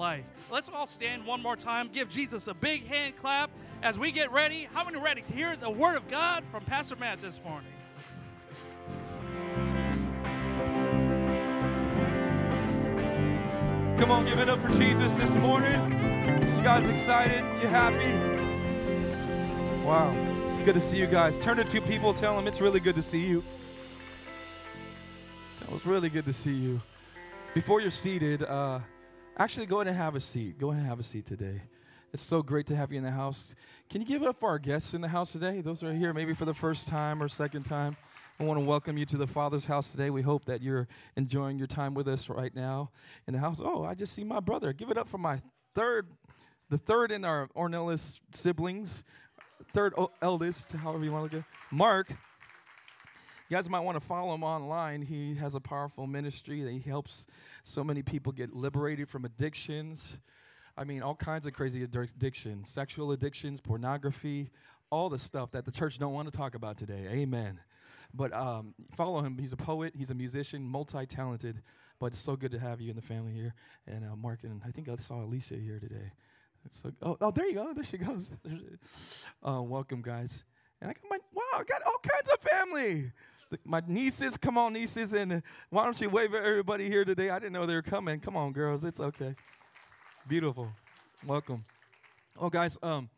life. Let's all stand one more time. Give Jesus a big hand clap as we get ready. How many ready to hear the word of God from Pastor Matt this morning? Come on, give it up for Jesus this morning. You guys excited? You happy? Wow. It's good to see you guys. Turn to two people, tell them it's really good to see you. It was really good to see you. Before you're seated, uh, actually go ahead and have a seat. Go ahead and have a seat today. It's so great to have you in the house. Can you give it up for our guests in the house today? Those are here maybe for the first time or second time. I want to welcome you to the Father's house today. We hope that you're enjoying your time with us right now in the house. Oh, I just see my brother. Give it up for my third, the third in our Ornelas siblings, third eldest, however you want to look at Mark. You guys might want to follow him online. He has a powerful ministry that he helps so many people get liberated from addictions. I mean, all kinds of crazy addictions, sexual addictions, pornography, all the stuff that the church don't want to talk about today. Amen. But um, follow him. He's a poet. He's a musician, multi-talented. But it's so good to have you in the family here. And uh, Mark and I think I saw Alicia here today. So, oh, oh, there you go. There she goes. uh, welcome, guys. And I got my wow. I got all kinds of family. My nieces, come on, nieces, and why don't you wave at everybody here today? I didn't know they were coming. Come on, girls. It's okay. Beautiful. Welcome. Oh, guys. Um,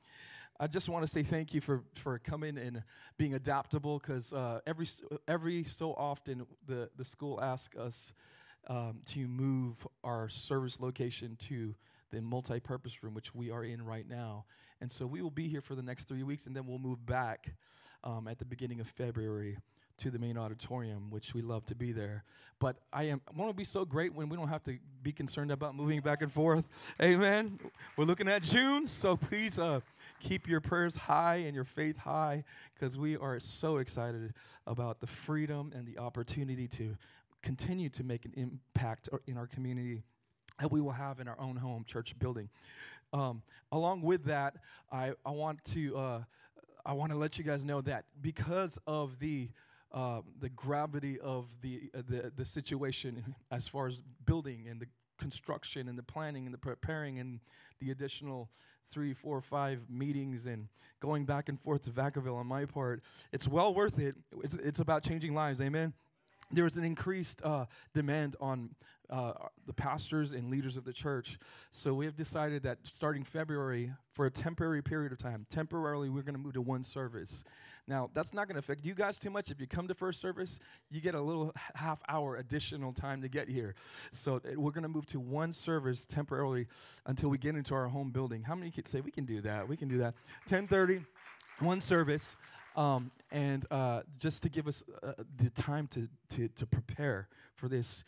I just want to say thank you for, for coming and being adaptable because uh, every, every so often the, the school asks us um, to move our service location to the multi purpose room, which we are in right now. And so we will be here for the next three weeks and then we'll move back um, at the beginning of February to the main auditorium, which we love to be there. But I am to be so great when we don't have to be concerned about moving back and forth. Amen. We're looking at June, so please uh, keep your prayers high and your faith high, because we are so excited about the freedom and the opportunity to continue to make an impact in our community that we will have in our own home church building. Um, along with that, I, I want to uh, I want to let you guys know that because of the uh, the gravity of the, uh, the, the situation as far as building and the construction and the planning and the preparing and the additional three, four, five meetings and going back and forth to Vacaville on my part. It's well worth it. It's, it's about changing lives. Amen. There was an increased uh, demand on uh, the pastors and leaders of the church. So we have decided that starting February, for a temporary period of time, temporarily, we're going to move to one service. Now, that's not going to affect you guys too much. If you come to first service, you get a little half hour additional time to get here. So we're going to move to one service temporarily until we get into our home building. How many can say we can do that? We can do that. 10:30, one service. Um, and uh, just to give us uh, the time to, to, to prepare for this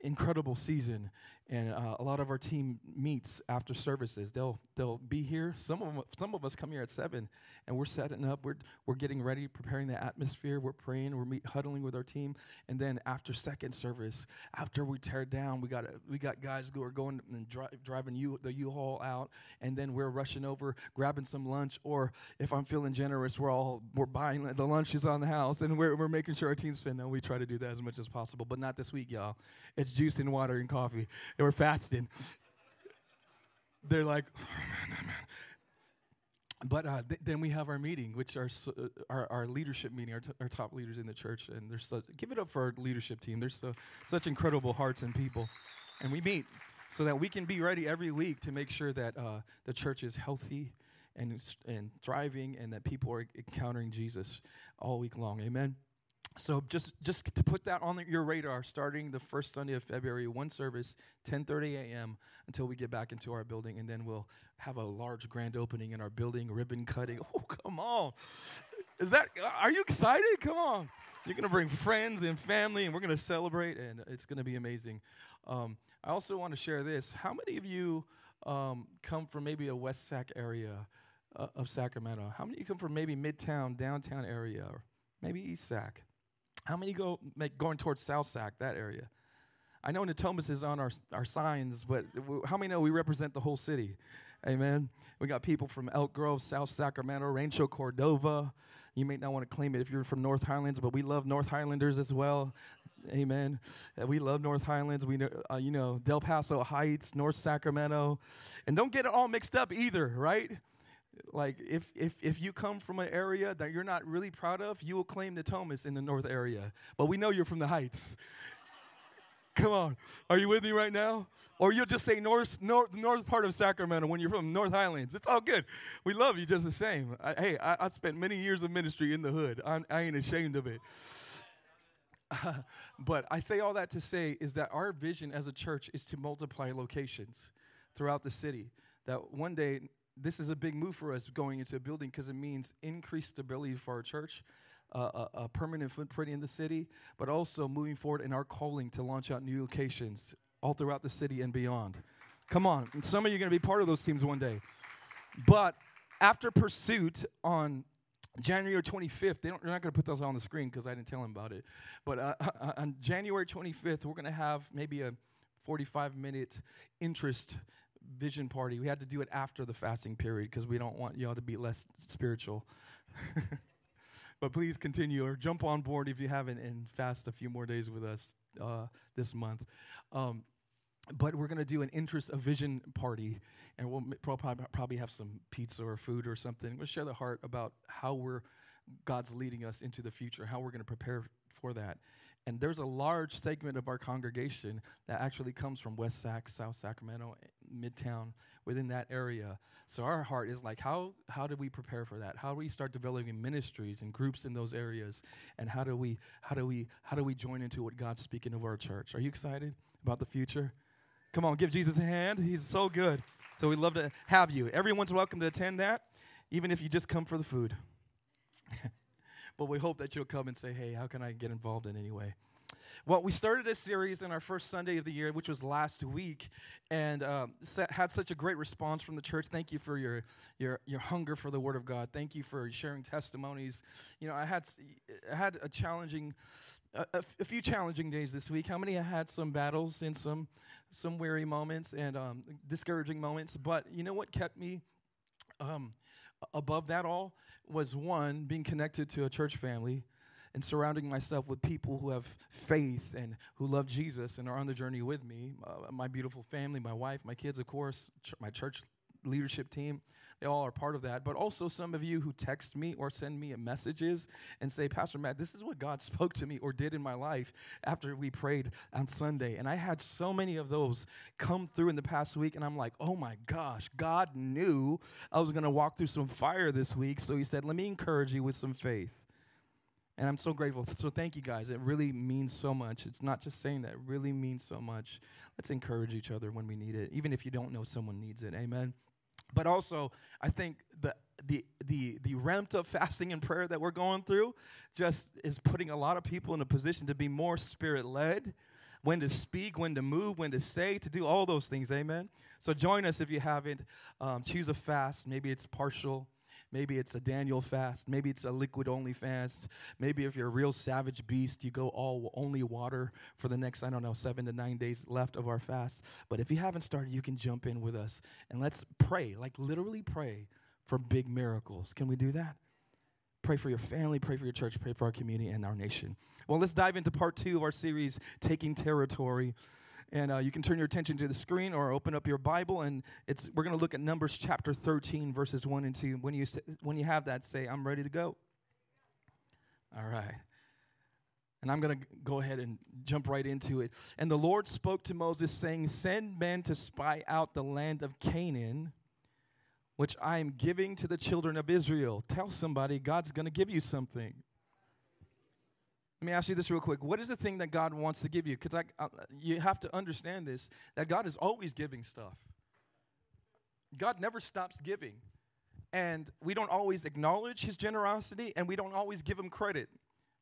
incredible season and uh, a lot of our team meets after services. They'll they'll be here. Some of them, some of us come here at seven, and we're setting up. We're we're getting ready, preparing the atmosphere. We're praying. We're meet, huddling with our team, and then after second service, after we tear down, we got we got guys who are going and dri- driving you the U-Haul out, and then we're rushing over, grabbing some lunch, or if I'm feeling generous, we're all we're buying the lunches on the house, and we're we're making sure our team's fit. And we try to do that as much as possible, but not this week, y'all. It's juice and water and coffee they were fasting. They're like, but uh, th- then we have our meeting, which are so, uh, our, our leadership meeting, our, t- our top leaders in the church, and there's so, give it up for our leadership team. There's so, such incredible hearts and people, and we meet so that we can be ready every week to make sure that uh, the church is healthy and and thriving, and that people are encountering Jesus all week long. Amen. So just just to put that on your radar, starting the first Sunday of February, one service, 10:30 a.m. until we get back into our building, and then we'll have a large grand opening in our building, ribbon cutting. Oh, come on! Is that? Are you excited? Come on! You're gonna bring friends and family, and we're gonna celebrate, and it's gonna be amazing. Um, I also want to share this. How many of you um, come from maybe a West Sac area uh, of Sacramento? How many of you come from maybe Midtown, downtown area, or maybe East Sac? How many go make, going towards South Sac, that area? I know Natomas is on our, our signs, but how many know we represent the whole city? Amen. We got people from Elk Grove, South Sacramento, Rancho Cordova. You may not want to claim it if you're from North Highlands, but we love North Highlanders as well. Amen. Uh, we love North Highlands. We know, uh, you know, Del Paso Heights, North Sacramento, and don't get it all mixed up either, right? Like if if if you come from an area that you're not really proud of, you will claim Natomas in the North area, but we know you're from the Heights. Come on, are you with me right now? Or you'll just say north, north, north part of Sacramento when you're from North Highlands. It's all good. We love you just the same. I, hey, I, I, spent many years of ministry in the hood. I'm, I ain't ashamed of it. but I say all that to say is that our vision as a church is to multiply locations throughout the city. That one day, this is a big move for us going into a building because it means increased stability for our church, uh, a, a, permanent footprint in the city, but also moving forward in our calling to launch out new locations all throughout the city and beyond. Come on, and some of you are going to be part of those teams one day. But after pursuit on January 25th, they they're not going to put those on the screen because I didn't tell them about it. But uh, on January 25th, we're going to have maybe a 45 minute interest vision party. We had to do it after the fasting period because we don't want y'all to be less spiritual. but please continue or jump on board if you haven't and fast a few more days with us uh, this month. Um, but we're going to do an interest, a vision party, and we'll probably, probably have some pizza or food or something. We'll share the heart about how we're God's leading us into the future, how we're going to prepare for that. And there's a large segment of our congregation that actually comes from West Sac, South Sacramento, Midtown, within that area. So our heart is like, how how do we prepare for that? How do we start developing ministries and groups in those areas? And how do we how do we how do we join into what God's speaking of our church? Are you excited about the future? Come on, give Jesus a hand. He's so good. So we'd love to have you. Everyone's welcome to attend that, even if you just come for the food. but we hope that you'll come and say, hey, how can I get involved in any way? Well, we started this series in our first Sunday of the year, which was last week, and um, had such a great response from the church. Thank you for your, your, your hunger for the Word of God. Thank you for sharing testimonies. You know, I had, I had a challenging, a, a few challenging days this week. How many had some battles and some, some weary moments and um, discouraging moments? But you know what kept me um, above that all was one, being connected to a church family and surrounding myself with people who have faith and who love Jesus and are on the journey with me. Uh, my beautiful family, my wife, my kids, of course, ch- my church leadership team. They all are part of that. But also some of you who text me or send me messages and say, Pastor Matt, this is what God spoke to me or did in my life after we prayed on Sunday. And I had so many of those come through in the past week. And I'm like, oh my gosh, God knew I was going to walk through some fire this week. So he said, let me encourage you with some faith. And I'm so grateful. So thank you guys. It really means so much. It's not just saying that, it really means so much. Let's encourage each other when we need it, even if you don't know someone needs it. Amen. But also, I think the the the the ramped up fasting and prayer that we're going through just is putting a lot of people in a position to be more spirit led when to speak, when to move, when to say, to do all those things. Amen. So join us if you haven't. Um, choose a fast. Maybe it's partial. Maybe it's a Daniel fast. Maybe it's a liquid only fast. Maybe if you're a real savage beast, you go all only water for the next, I don't know, seven to nine days left of our fast. But if you haven't started, you can jump in with us and let's pray, like literally pray for big miracles. Can we do that? Pray for your family, pray for your church, pray for our community and our nation. Well, let's dive into part two of our series, Taking Territory. And uh, you can turn your attention to the screen or open up your Bible, and it's we're going to look at Numbers chapter 13, verses 1 and 2. When you, when you have that, say, I'm ready to go. All right. And I'm going to go ahead and jump right into it. And the Lord spoke to Moses, saying, Send men to spy out the land of Canaan, which I am giving to the children of Israel. Tell somebody God's going to give you something. Let me ask you this real quick. What is the thing that God wants to give you? Because I, you have to understand this that God is always giving stuff. God never stops giving. And we don't always acknowledge his generosity and we don't always give him credit.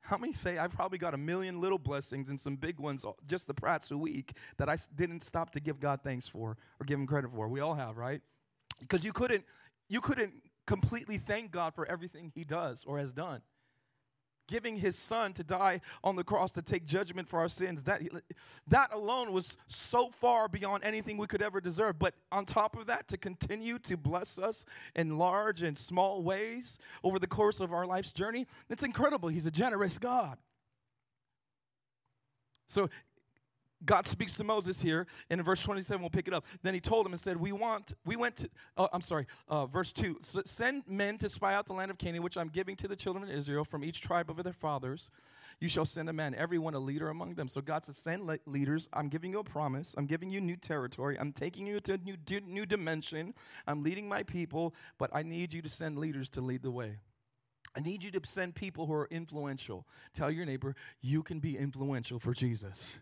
How many say I've probably got a million little blessings and some big ones uh, just the prats a week that I didn't stop to give God thanks for or give him credit for? We all have, right? Because you couldn't you couldn't completely thank God for everything he does or has done giving his son to die on the cross to take judgment for our sins. That that alone was so far beyond anything we could ever deserve. But on top of that to continue to bless us in large and small ways over the course of our life's journey it's incredible. He's a generous god. So God speaks to Moses here, and in verse 27, we'll pick it up. Then he told him and said, We want, we went to, oh, I'm sorry, uh, verse 2. So send men to spy out the land of Canaan, which I'm giving to the children of Israel from each tribe of their fathers. You shall send a man, everyone a leader among them. So God says, Send le- leaders. I'm giving you a promise. I'm giving you new territory. I'm taking you to a new, new dimension. I'm leading my people, but I need you to send leaders to lead the way. I need you to send people who are influential. Tell your neighbor, you can be influential for Jesus.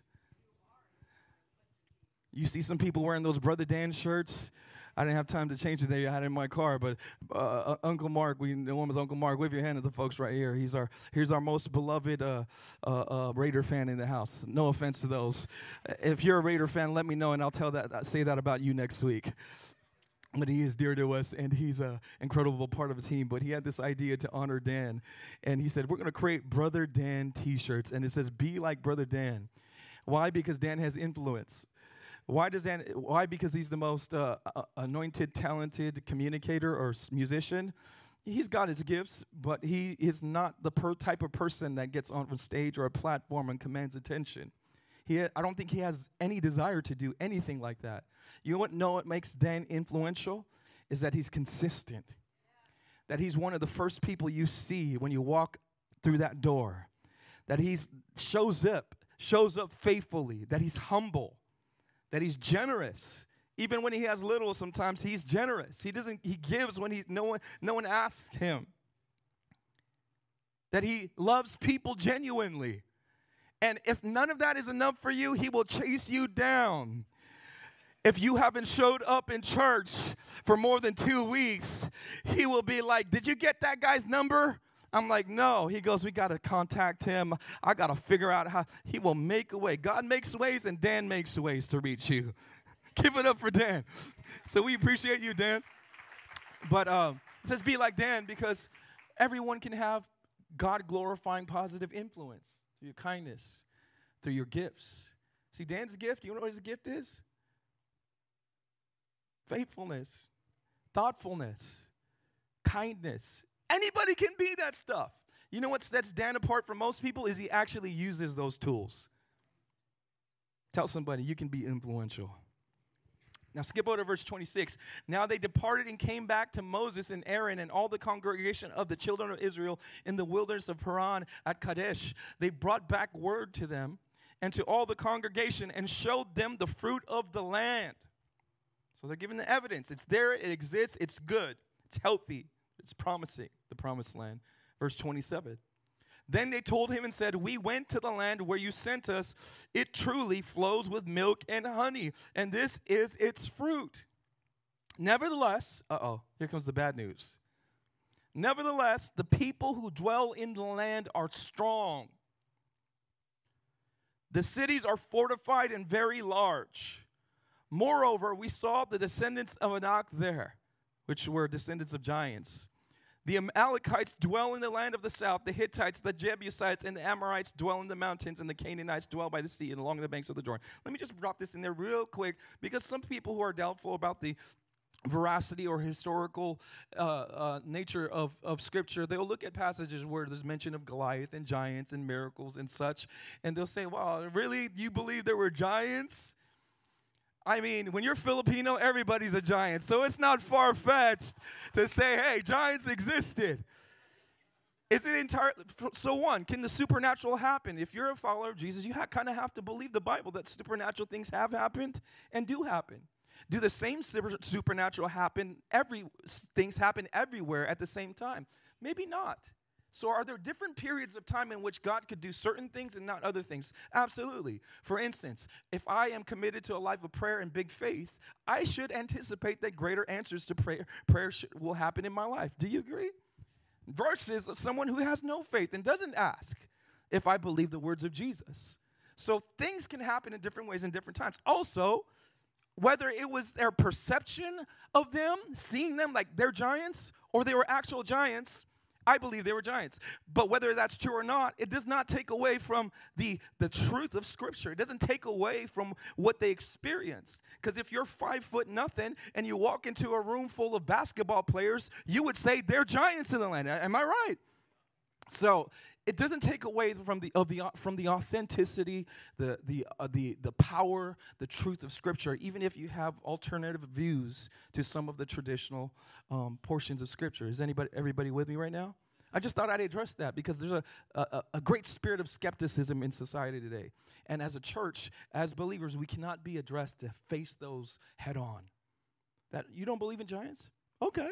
You see some people wearing those Brother Dan shirts. I didn't have time to change the day I had it in my car, but uh, uh, Uncle Mark, we him as Uncle Mark. Wave your hand at the folks right here. He's our here's our most beloved uh, uh, uh, Raider fan in the house. No offense to those. If you're a Raider fan, let me know, and I'll tell that say that about you next week but he is dear to us and he's an incredible part of the team but he had this idea to honor dan and he said we're going to create brother dan t-shirts and it says be like brother dan why because dan has influence why does that? Why? Because he's the most uh, anointed, talented communicator or musician. He's got his gifts, but he is not the per type of person that gets on a stage or a platform and commands attention. He, I don't think he has any desire to do anything like that. You know what? Know what makes Dan influential is that he's consistent. That he's one of the first people you see when you walk through that door. That he shows up, shows up faithfully. That he's humble that he's generous. Even when he has little, sometimes he's generous. He doesn't, he gives when he no one no one asks him. That he loves people genuinely. And if none of that is enough for you, he will chase you down. If you haven't showed up in church for more than two weeks, he will be like, Did you get that guy's number? I'm like, no. He goes, we got to contact him. I got to figure out how he will make a way. God makes ways, and Dan makes ways to reach you. Give it up for Dan. So we appreciate you, Dan. But um, it says be like Dan because everyone can have God glorifying positive influence through your kindness, through your gifts. See, Dan's gift, you know what his gift is? Faithfulness, thoughtfulness, kindness, Anybody can be that stuff. You know what sets Dan apart from most people is he actually uses those tools. Tell somebody you can be influential. Now skip over to verse 26. Now they departed and came back to Moses and Aaron and all the congregation of the children of Israel in the wilderness of Paran at Kadesh. They brought back word to them and to all the congregation and showed them the fruit of the land. So they're giving the evidence. It's there, it exists, it's good, it's healthy. It's promising the promised land. Verse 27. Then they told him and said, We went to the land where you sent us. It truly flows with milk and honey, and this is its fruit. Nevertheless, uh oh, here comes the bad news. Nevertheless, the people who dwell in the land are strong. The cities are fortified and very large. Moreover, we saw the descendants of Anak there, which were descendants of giants. The Amalekites dwell in the land of the south. The Hittites, the Jebusites, and the Amorites dwell in the mountains, and the Canaanites dwell by the sea and along the banks of the Jordan. Let me just drop this in there real quick because some people who are doubtful about the veracity or historical uh, uh, nature of, of scripture they'll look at passages where there's mention of goliath and giants and miracles and such and they'll say wow really you believe there were giants I mean, when you're Filipino, everybody's a giant. So it's not far fetched to say, hey, giants existed. Is it entirely so? One, can the supernatural happen? If you're a follower of Jesus, you ha- kind of have to believe the Bible that supernatural things have happened and do happen. Do the same super- supernatural happen? Every things happen everywhere at the same time? Maybe not. So, are there different periods of time in which God could do certain things and not other things? Absolutely. For instance, if I am committed to a life of prayer and big faith, I should anticipate that greater answers to prayer, prayer should, will happen in my life. Do you agree? Versus someone who has no faith and doesn't ask if I believe the words of Jesus. So, things can happen in different ways in different times. Also, whether it was their perception of them, seeing them like they're giants, or they were actual giants, I believe they were giants. But whether that's true or not, it does not take away from the, the truth of Scripture. It doesn't take away from what they experienced. Because if you're five foot nothing and you walk into a room full of basketball players, you would say they're giants in the land. Am I right? So it doesn't take away from the of the from the authenticity, the the uh, the the power, the truth of Scripture. Even if you have alternative views to some of the traditional um, portions of Scripture, is anybody everybody with me right now? I just thought I'd address that because there's a, a, a great spirit of skepticism in society today. And as a church, as believers, we cannot be addressed to face those head on. That you don't believe in giants? Okay.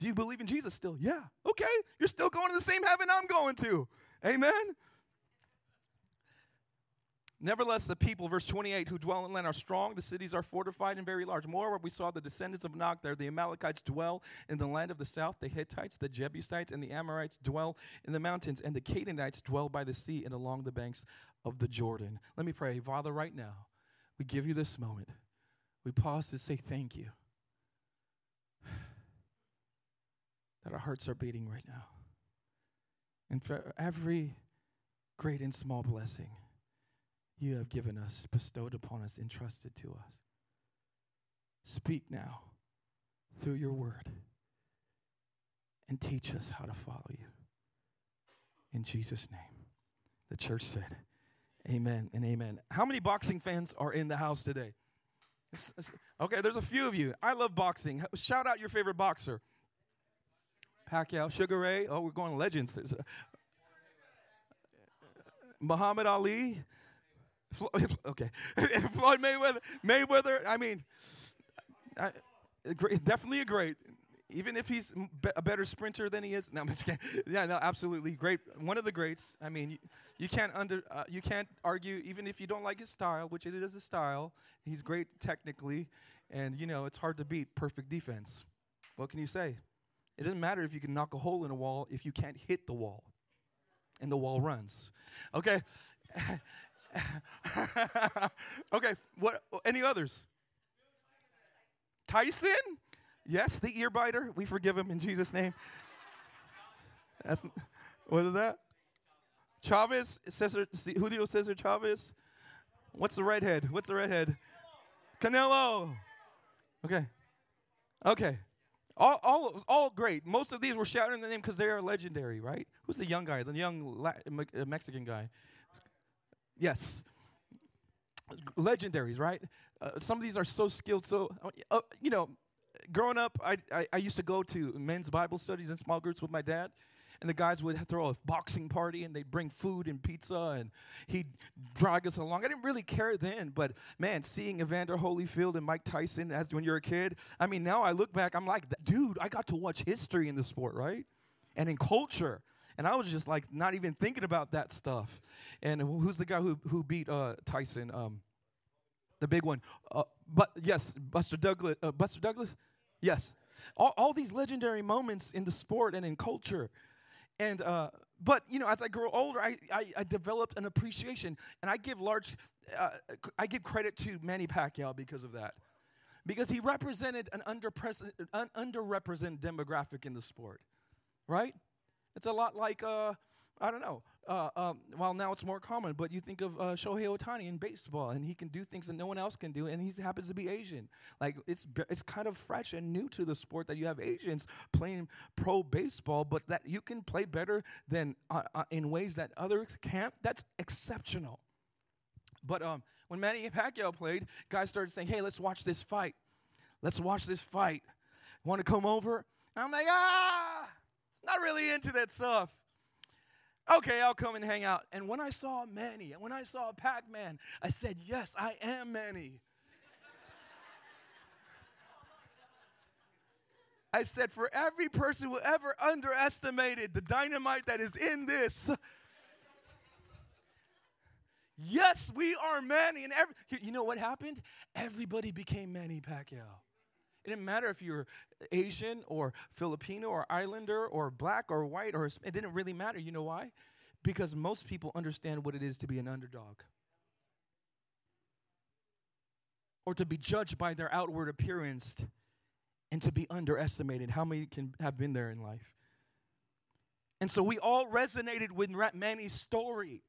Do you believe in Jesus still? Yeah. Okay. You're still going to the same heaven I'm going to. Amen. Nevertheless, the people, verse 28, who dwell in land are strong. The cities are fortified and very large. Moreover, we saw the descendants of Anak there. The Amalekites dwell in the land of the south. The Hittites, the Jebusites, and the Amorites dwell in the mountains. And the Canaanites dwell by the sea and along the banks of the Jordan. Let me pray. Father, right now, we give you this moment. We pause to say thank you. That our hearts are beating right now. And for every great and small blessing you have given us, bestowed upon us, entrusted to us. Speak now through your word and teach us how to follow you. In Jesus' name. The church said, Amen and amen. How many boxing fans are in the house today? Okay, there's a few of you. I love boxing. Shout out your favorite boxer. Pacquiao, Sugar Ray. Oh, we're going legends. Muhammad Ali. Okay, Floyd Mayweather. Mayweather. I mean, I, definitely a great. Even if he's a better sprinter than he is, no, I'm just kidding. Yeah, no, absolutely great. One of the greats. I mean, you, you can't under uh, you can't argue even if you don't like his style, which it is a style. He's great technically, and you know it's hard to beat perfect defense. What can you say? It doesn't matter if you can knock a hole in a wall if you can't hit the wall, and the wall runs. Okay. okay, what any others? Tyson? Yes, the ear biter. We forgive him in Jesus' name. That's what is that? Chavez, Cesar, Julio Cesar Chavez. What's the redhead? What's the redhead? Canelo. Okay. Okay. All, all, all great. Most of these were shouting the name because they are legendary, right? Who's the young guy? The young Latin, uh, Mexican guy. Yes. Legendaries, right? Uh, some of these are so skilled. So, uh, you know, growing up, I, I, I, used to go to men's Bible studies in small groups with my dad. And the guys would throw a boxing party and they'd bring food and pizza and he'd drag us along. I didn't really care then, but man, seeing Evander Holyfield and Mike Tyson as when you're a kid, I mean, now I look back, I'm like, dude, I got to watch history in the sport, right? And in culture. And I was just like not even thinking about that stuff. And who's the guy who, who beat uh, Tyson? Um, the big one. Uh, but yes, Buster Douglas. Uh, Buster Douglas. Yes. All, all these legendary moments in the sport and in culture. And uh, but you know, as I grow older, I, I, I developed an appreciation, and I give large, uh, I give credit to Manny Pacquiao because of that, because he represented an, an underrepresented demographic in the sport, right? It's a lot like, uh, I don't know, uh, um, well, now it's more common, but you think of uh, Shohei Ohtani in baseball, and he can do things that no one else can do, and he happens to be Asian. Like, it's, it's kind of fresh and new to the sport that you have Asians playing pro baseball, but that you can play better than uh, uh in ways that others can't. That's exceptional. But um, when Manny Pacquiao played, guys started saying, hey, let's watch this fight. Let's watch this fight. Want to come over? And I'm like, ah! Not really into that stuff. Okay, I'll come and hang out. And when I saw Manny, and when I saw Pac Man, I said, Yes, I am Manny. I said, For every person who ever underestimated the dynamite that is in this, yes, we are Manny. And every, you know what happened? Everybody became Manny Pacquiao. It didn't matter if you were Asian or Filipino or Islander or black or white or it didn't really matter. You know why? Because most people understand what it is to be an underdog. Or to be judged by their outward appearance and to be underestimated. How many can have been there in life? And so we all resonated with Manny's story.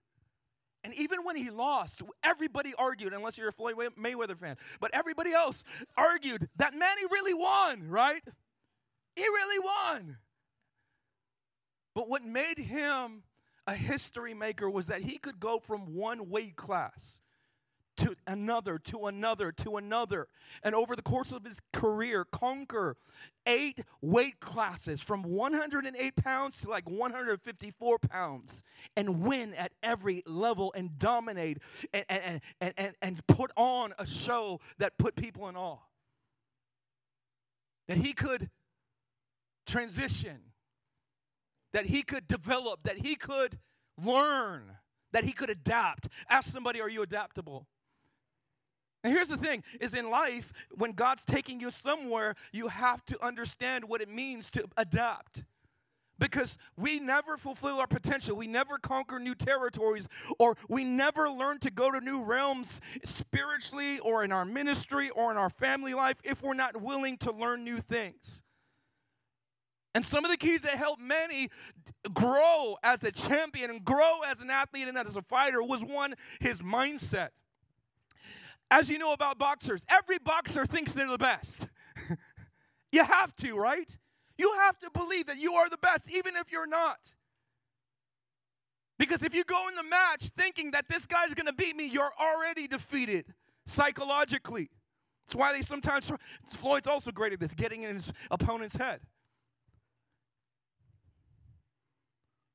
And even when he lost, everybody argued, unless you're a Floyd Mayweather fan, but everybody else argued that Manny really won, right? He really won. But what made him a history maker was that he could go from one weight class to another, to another, to another. And over the course of his career, conquer eight weight classes from 108 pounds to like 154 pounds and win at every level and dominate and, and, and, and, and put on a show that put people in awe. That he could transition, that he could develop, that he could learn, that he could adapt. Ask somebody, are you adaptable? And here's the thing is in life, when God's taking you somewhere, you have to understand what it means to adapt. Because we never fulfill our potential. We never conquer new territories, or we never learn to go to new realms spiritually, or in our ministry, or in our family life if we're not willing to learn new things. And some of the keys that help Manny grow as a champion and grow as an athlete and as a fighter was one, his mindset. As you know about boxers, every boxer thinks they're the best. you have to, right? You have to believe that you are the best, even if you're not. Because if you go in the match thinking that this guy's gonna beat me, you're already defeated psychologically. That's why they sometimes, Floyd's also great at this, getting in his opponent's head.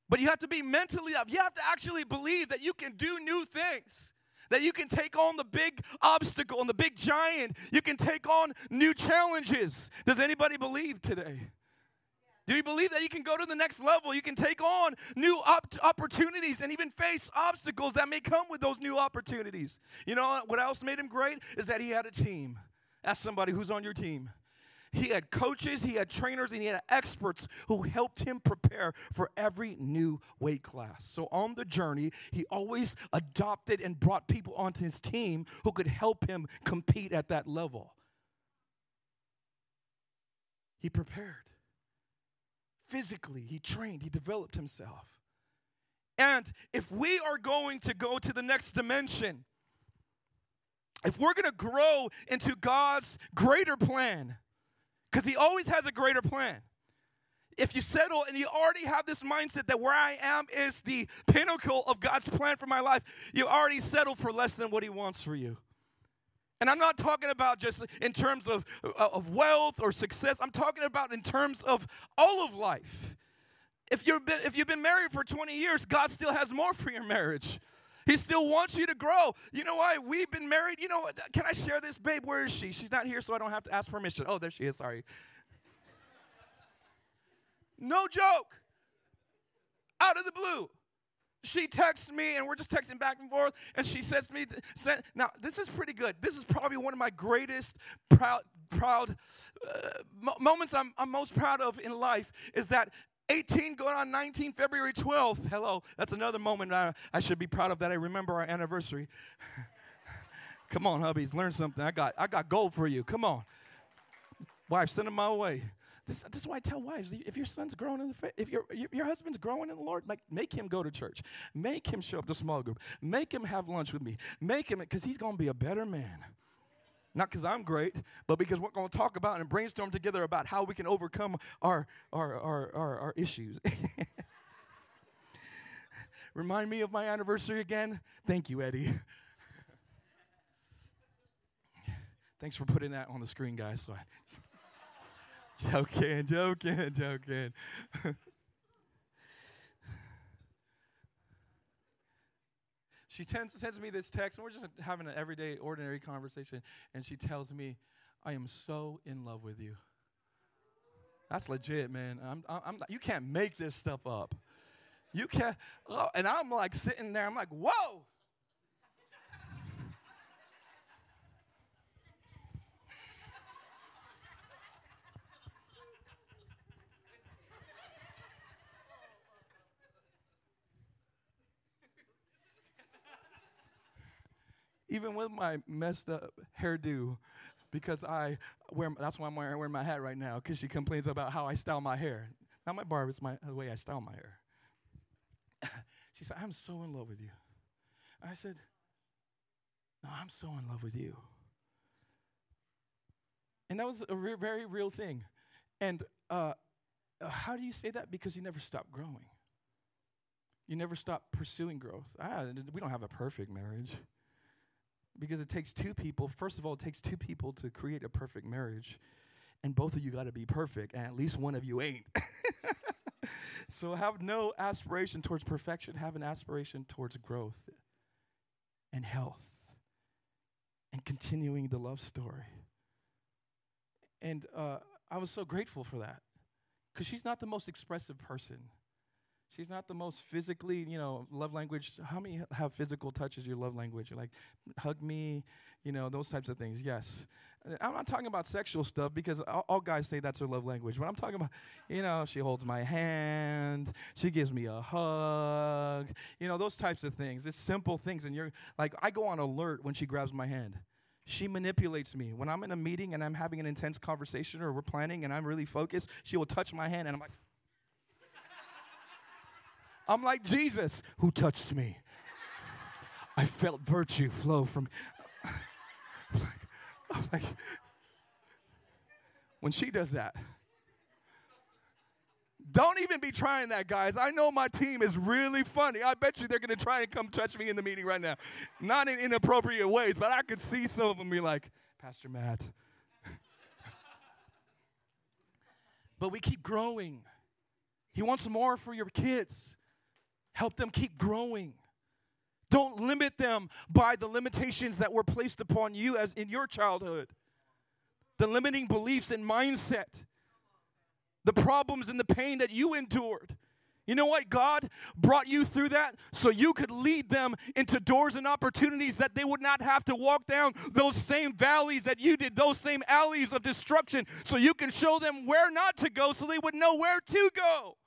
But you have to be mentally up. You have to actually believe that you can do new things that you can take on the big obstacle and the big giant. You can take on new challenges. Does anybody believe today? Do you believe that you can go to the next level? You can take on new op- opportunities and even face obstacles that may come with those new opportunities. You know what else made him great? Is that he had a team. Ask somebody who's on your team. He had coaches, he had trainers, and he had experts who helped him prepare for every new weight class. So on the journey, he always adopted and brought people onto his team who could help him compete at that level. He prepared. Physically, he trained, he developed himself. And if we are going to go to the next dimension, if we're going to grow into God's greater plan, because He always has a greater plan. If you settle and you already have this mindset that where I am is the pinnacle of God's plan for my life, you already settled for less than what He wants for you. And I'm not talking about just in terms of, uh, of wealth or success. I'm talking about in terms of all of life. If, you've been, if you've been married for 20 years, God still has more for your marriage. He still wants you to grow. You know why? We've been married. You know what? Can I share this, babe? Where is she? She's not here, so I don't have to ask permission. Oh, there she is. Sorry. No joke. Out of the blue. She texts me, and we're just texting back and forth, and she says to me, Now, this is pretty good. This is probably one of my greatest proud, proud uh, moments I'm, I'm most proud of in life is that 18 going on 19, February 12th. Hello, that's another moment I, I should be proud of that I remember our anniversary. Come on, hubbies, learn something. I got, I got gold for you. Come on. Wife, send him my way. This, this is why I tell wives if your son's growing in the faith, if your, your, your husband's growing in the Lord, make, make him go to church. Make him show up to small group. Make him have lunch with me. Make him, because he's going to be a better man. Not because I'm great, but because we're going to talk about and brainstorm together about how we can overcome our, our, our, our, our issues. Remind me of my anniversary again? Thank you, Eddie. Thanks for putting that on the screen, guys. So I joking, joking, joking. She tends, sends me this text, and we're just having an everyday, ordinary conversation, and she tells me, I am so in love with you. That's legit, man. I'm, I'm, you can't make this stuff up. You can't. Oh, and I'm like sitting there, I'm like, whoa. Even with my messed up hairdo, because I wear, that's why I'm wearing, wearing my hat right now, because she complains about how I style my hair. Not my barb, it's my, the way I style my hair. she said, I'm so in love with you. I said, No, I'm so in love with you. And that was a re- very real thing. And uh, how do you say that? Because you never stop growing. You never stop pursuing growth. Ah, we don't have a perfect marriage because it takes two people. First of all, it takes two people to create a perfect marriage, and both of you got to be perfect, and at least one of you ain't. so have no aspiration towards perfection, have an aspiration towards growth and health and continuing the love story. And uh, I was so grateful for that because she's not the most expressive person. She's not the most physically, you know, love language. How many have physical touch as your love language? You're like, hug me, you know, those types of things. Yes. I'm not talking about sexual stuff because all, guys say that's their love language. But I'm talking about, you know, she holds my hand, she gives me a hug, you know, those types of things. It's simple things. And you're like, I go on alert when she grabs my hand. She manipulates me. When I'm in a meeting and I'm having an intense conversation or we're planning and I'm really focused, she will touch my hand and I'm like, I'm like Jesus who touched me. I felt virtue flow from. I'm like, I'm like, when she does that, don't even be trying that, guys. I know my team is really funny. I bet you they're going to try and come touch me in the meeting right now. Not in inappropriate ways, but I could see some of them be like, Pastor Matt. but we keep growing. He wants more for your kids. Help them keep growing. Don't limit them by the limitations that were placed upon you as in your childhood. The limiting beliefs and mindset. The problems and the pain that you endured. You know what? God brought you through that so you could lead them into doors and opportunities that they would not have to walk down those same valleys that you did, those same alleys of destruction, so you can show them where not to go so they would know where to go.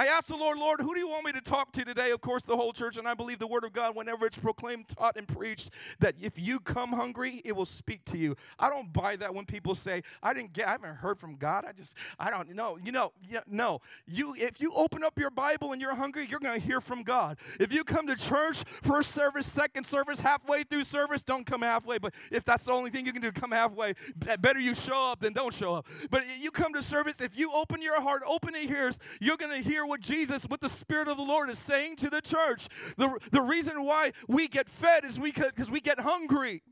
I asked the Lord, Lord, who do you want me to talk to today? Of course, the whole church, and I believe the word of God, whenever it's proclaimed, taught, and preached, that if you come hungry, it will speak to you. I don't buy that when people say, I didn't get, I haven't heard from God. I just, I don't know. You know, yeah, no. You, if you open up your Bible and you're hungry, you're going to hear from God. If you come to church, first service, second service, halfway through service, don't come halfway. But if that's the only thing you can do, come halfway. Better you show up than don't show up. But you come to service, if you open your heart, open your ears, you're going to hear what Jesus, what the Spirit of the Lord is saying to the church. The, the reason why we get fed is because we get hungry.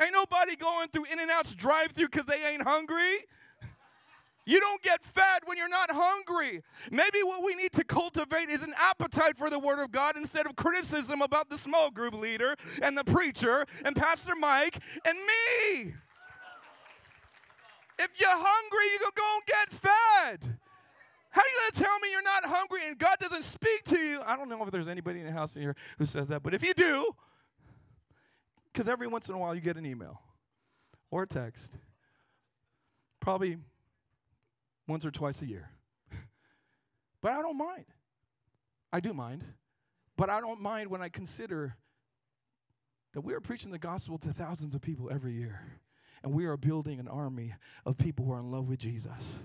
Ain't nobody going through In-N-Out's drive through because they ain't hungry. You don't get fed when you're not hungry. Maybe what we need to cultivate is an appetite for the Word of God instead of criticism about the small group leader and the preacher and Pastor Mike and me. If you're hungry, you go and get fed. How are you going to tell me you're not hungry and God doesn't speak to you? I don't know if there's anybody in the house in here who says that, but if you do, because every once in a while you get an email or a text, probably once or twice a year. but I don't mind. I do mind. But I don't mind when I consider that we are preaching the gospel to thousands of people every year. And we are building an army of people who are in love with Jesus.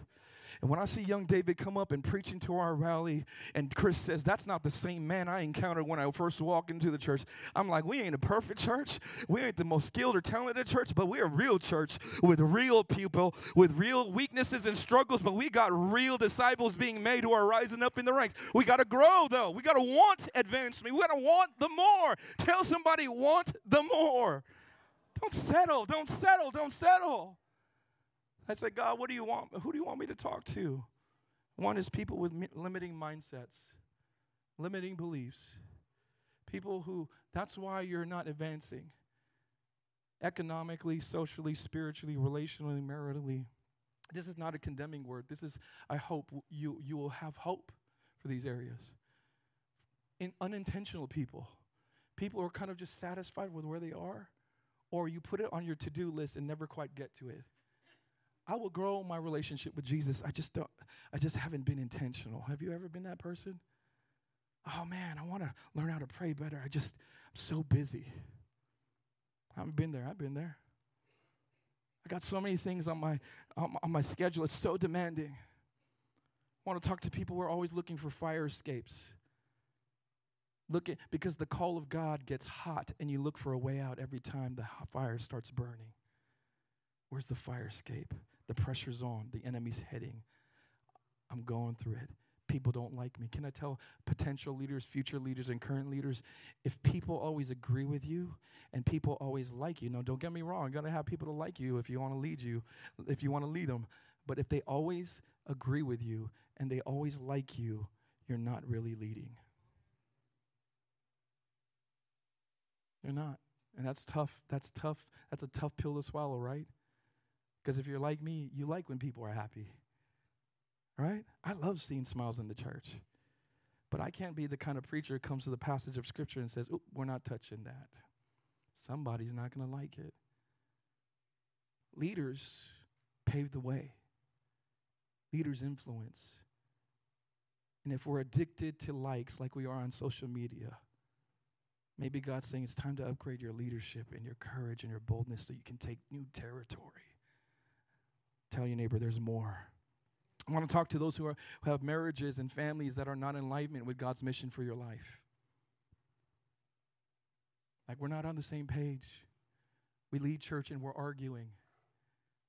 And when I see young David come up and preaching to our rally, and Chris says, That's not the same man I encountered when I first walked into the church, I'm like, We ain't a perfect church. We ain't the most skilled or talented church, but we're a real church with real people, with real weaknesses and struggles, but we got real disciples being made who are rising up in the ranks. We got to grow, though. We got to want advancement. We got to want the more. Tell somebody, want the more. Don't settle. Don't settle. Don't settle. I said, God, what do you want? Who do you want me to talk to? One is people with mi- limiting mindsets, limiting beliefs. People who, that's why you're not advancing economically, socially, spiritually, relationally, maritally. This is not a condemning word. This is, I hope you, you will have hope for these areas. In unintentional people, people who are kind of just satisfied with where they are, or you put it on your to do list and never quite get to it. I will grow my relationship with Jesus. I just don't, I just haven't been intentional. Have you ever been that person? Oh man, I want to learn how to pray better. I just, I'm so busy. I haven't been there. I've been there. I got so many things on my, on, on my schedule. It's so demanding. I want to talk to people who are always looking for fire escapes. Look at, because the call of God gets hot and you look for a way out every time the fire starts burning. Where's the fire escape? The pressure's on, the enemy's heading. I'm going through it. people don't like me? Can I tell potential leaders, future leaders, and current leaders if people always agree with you and people always like you? No, don't get me wrong. You're going to have people to like you if you want to lead you, if you want to lead them. But if they always agree with you and they always like you, you're not really leading. You're not. And that's tough. That's tough. That's a tough pill to swallow, right? Because if you're like me, you like when people are happy. Right? I love seeing smiles in the church. But I can't be the kind of preacher who comes to the passage of scripture and says, we're not touching that. Somebody's not going to like it. Leaders pave the way, leaders influence. And if we're addicted to likes like we are on social media, maybe God's saying it's time to upgrade your leadership and your courage and your boldness so you can take new territory. Tell your neighbor there's more. I want to talk to those who, are, who have marriages and families that are not in alignment with God's mission for your life. Like we're not on the same page. We lead church and we're arguing.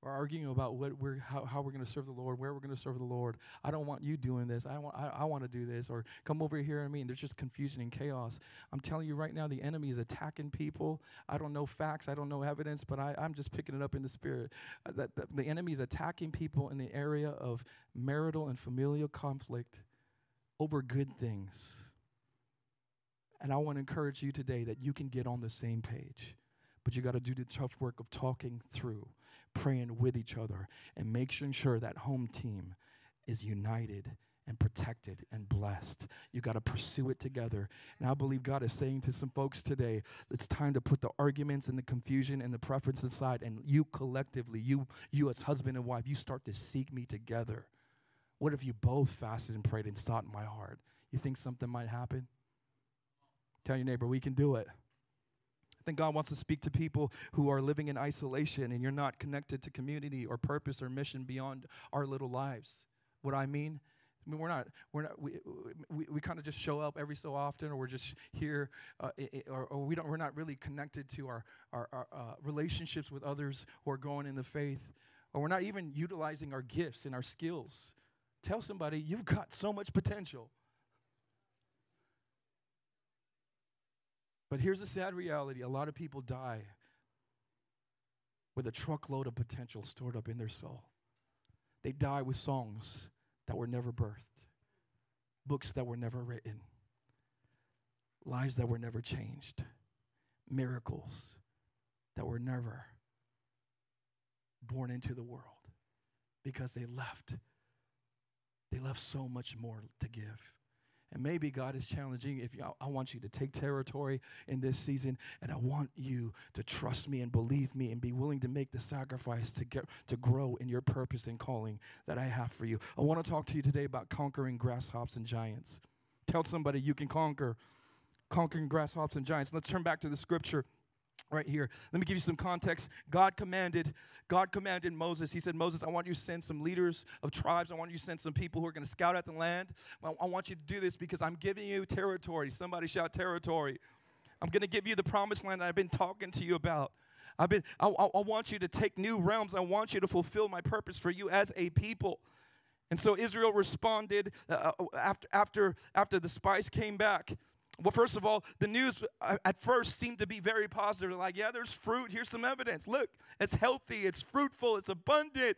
We're arguing about what we're, how, how we're going to serve the Lord, where we're going to serve the Lord. I don't want you doing this. I want, I, I want to do this. Or come over here and me. And there's just confusion and chaos. I'm telling you right now, the enemy is attacking people. I don't know facts. I don't know evidence, but I, I'm just picking it up in the spirit. Uh, that, that the enemy is attacking people in the area of marital and familial conflict over good things. And I want to encourage you today that you can get on the same page. But you got to do the tough work of talking through praying with each other and making sure that home team is united and protected and blessed. You got to pursue it together. And I believe God is saying to some folks today, it's time to put the arguments and the confusion and the preference aside and you collectively, you you as husband and wife, you start to seek me together. What if you both fasted and prayed and sought my heart? You think something might happen? Tell your neighbor, we can do it think God wants to speak to people who are living in isolation and you're not connected to community or purpose or mission beyond our little lives. What I mean? I mean, we're not, we're not, we, we, we kind of just show up every so often, or we're just here, uh, or, or, we don't, we're not really connected to our, our, our uh, relationships with others who are growing in the faith, or we're not even utilizing our gifts and our skills. Tell somebody, you've got so much potential. But here's the sad reality a lot of people die with a truckload of potential stored up in their soul. They die with songs that were never birthed, books that were never written, lives that were never changed, miracles that were never born into the world because they left. They left so much more to give. And maybe God is challenging if you, I want you to take territory in this season and I want you to trust me and believe me and be willing to make the sacrifice to get to grow in your purpose and calling that I have for you. I want to talk to you today about conquering grasshoppers and giants. Tell somebody you can conquer conquering grasshoppers and giants. Let's turn back to the scripture right here. Let me give you some context. God commanded, God commanded Moses. He said, Moses, I want you to send some leaders of tribes. I want you to send some people who are going to scout out the land. I want you to do this because I'm giving you territory. Somebody shout territory. I'm going to give you the promised land that I've been talking to you about. I've been, I, I, I want you to take new realms. I want you to fulfill my purpose for you as a people. And so Israel responded uh, uh after, after, after the spies came back. Well, first of all, the news uh, at first seemed to be very positive. Like, yeah, there's fruit. Here's some evidence. Look, it's healthy, it's fruitful, it's abundant.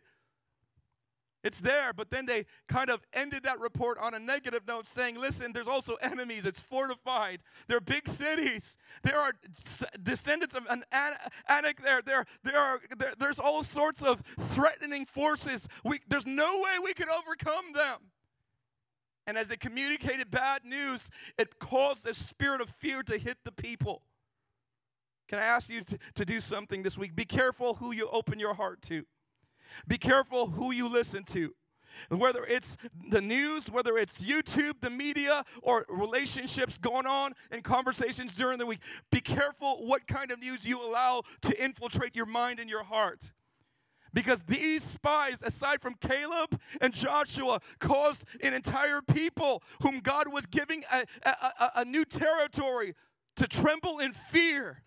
It's there, but then they kind of ended that report on a negative note saying, listen, there's also enemies. It's fortified. There are big cities. There are descendants of an Anak there. There, there are, there, there's all sorts of threatening forces. We, there's no way we could overcome them. And as they communicated bad news, it caused a spirit of fear to hit the people. Can I ask you to, to do something this week? Be careful who you open your heart to, be careful who you listen to. Whether it's the news, whether it's YouTube, the media, or relationships going on in conversations during the week, be careful what kind of news you allow to infiltrate your mind and your heart. Because these spies, aside from Caleb and Joshua, caused an entire people whom God was giving a, a, a, new territory to tremble in fear.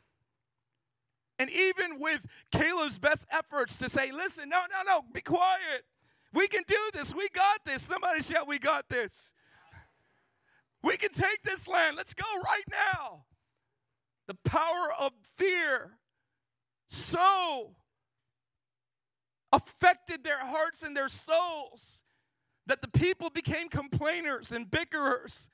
And even with Caleb's best efforts to say, listen, no, no, no, be quiet. We can do this. We got this. Somebody shout, we got this. We can take this land. Let's go right now. The power of fear so affected their hearts and their souls that the people became complainers and bickerers.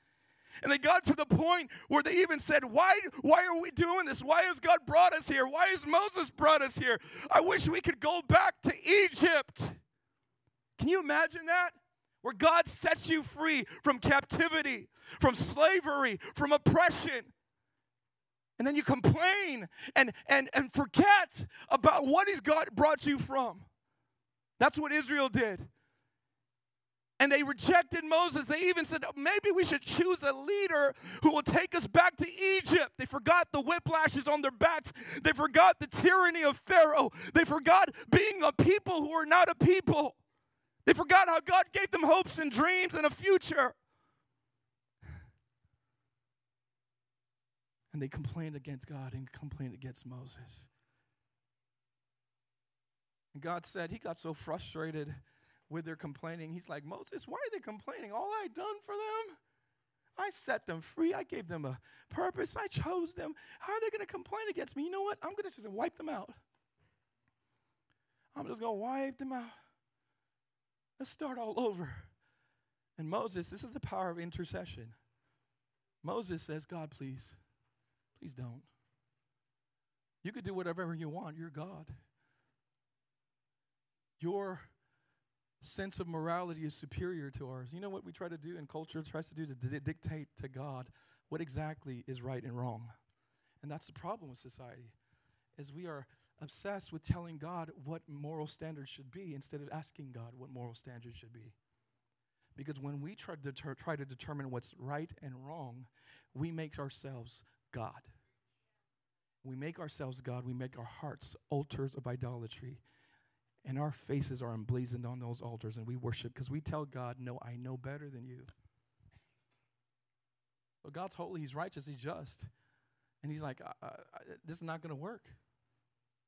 And they got to the point where they even said, why, why are we doing this? Why has God brought us here? Why has Moses brought us here? I wish we could go back to Egypt. Can you imagine that? Where God sets you free from captivity, from slavery, from oppression. And then you complain and, and, and forget about what has God brought you from. That's what Israel did and they rejected Moses. They even said, oh, maybe we should choose a leader who will take us back to Egypt. They forgot the whiplashes on their backs. They forgot the tyranny of Pharaoh. They forgot being a people who are not a people. They forgot how God gave them hopes and dreams and a future. And they complained against God and complained against Moses. And God said, He got so frustrated with their complaining. He's like, Moses, why are they complaining? All I done for them? I set them free. I gave them a purpose. I chose them. How are they going to complain against me? You know what? I'm going to just wipe them out. I'm just going to wipe them out. Let's start all over. And Moses, this is the power of intercession. Moses says, God, please, please don't. You could do whatever you want. You're God. Your sense of morality is superior to ours. You know what we try to do and culture tries to do to d- dictate to God what exactly is right and wrong. And that's the problem with society. Is we are obsessed with telling God what moral standards should be instead of asking God what moral standards should be. Because when we try to, try to determine what's right and wrong, we make ourselves God. We make ourselves God, we make our hearts altars of idolatry. And our faces are emblazoned on those altars, and we worship because we tell God, No, I know better than you. But God's holy, He's righteous, He's just. And He's like, I, I, This is not going to work.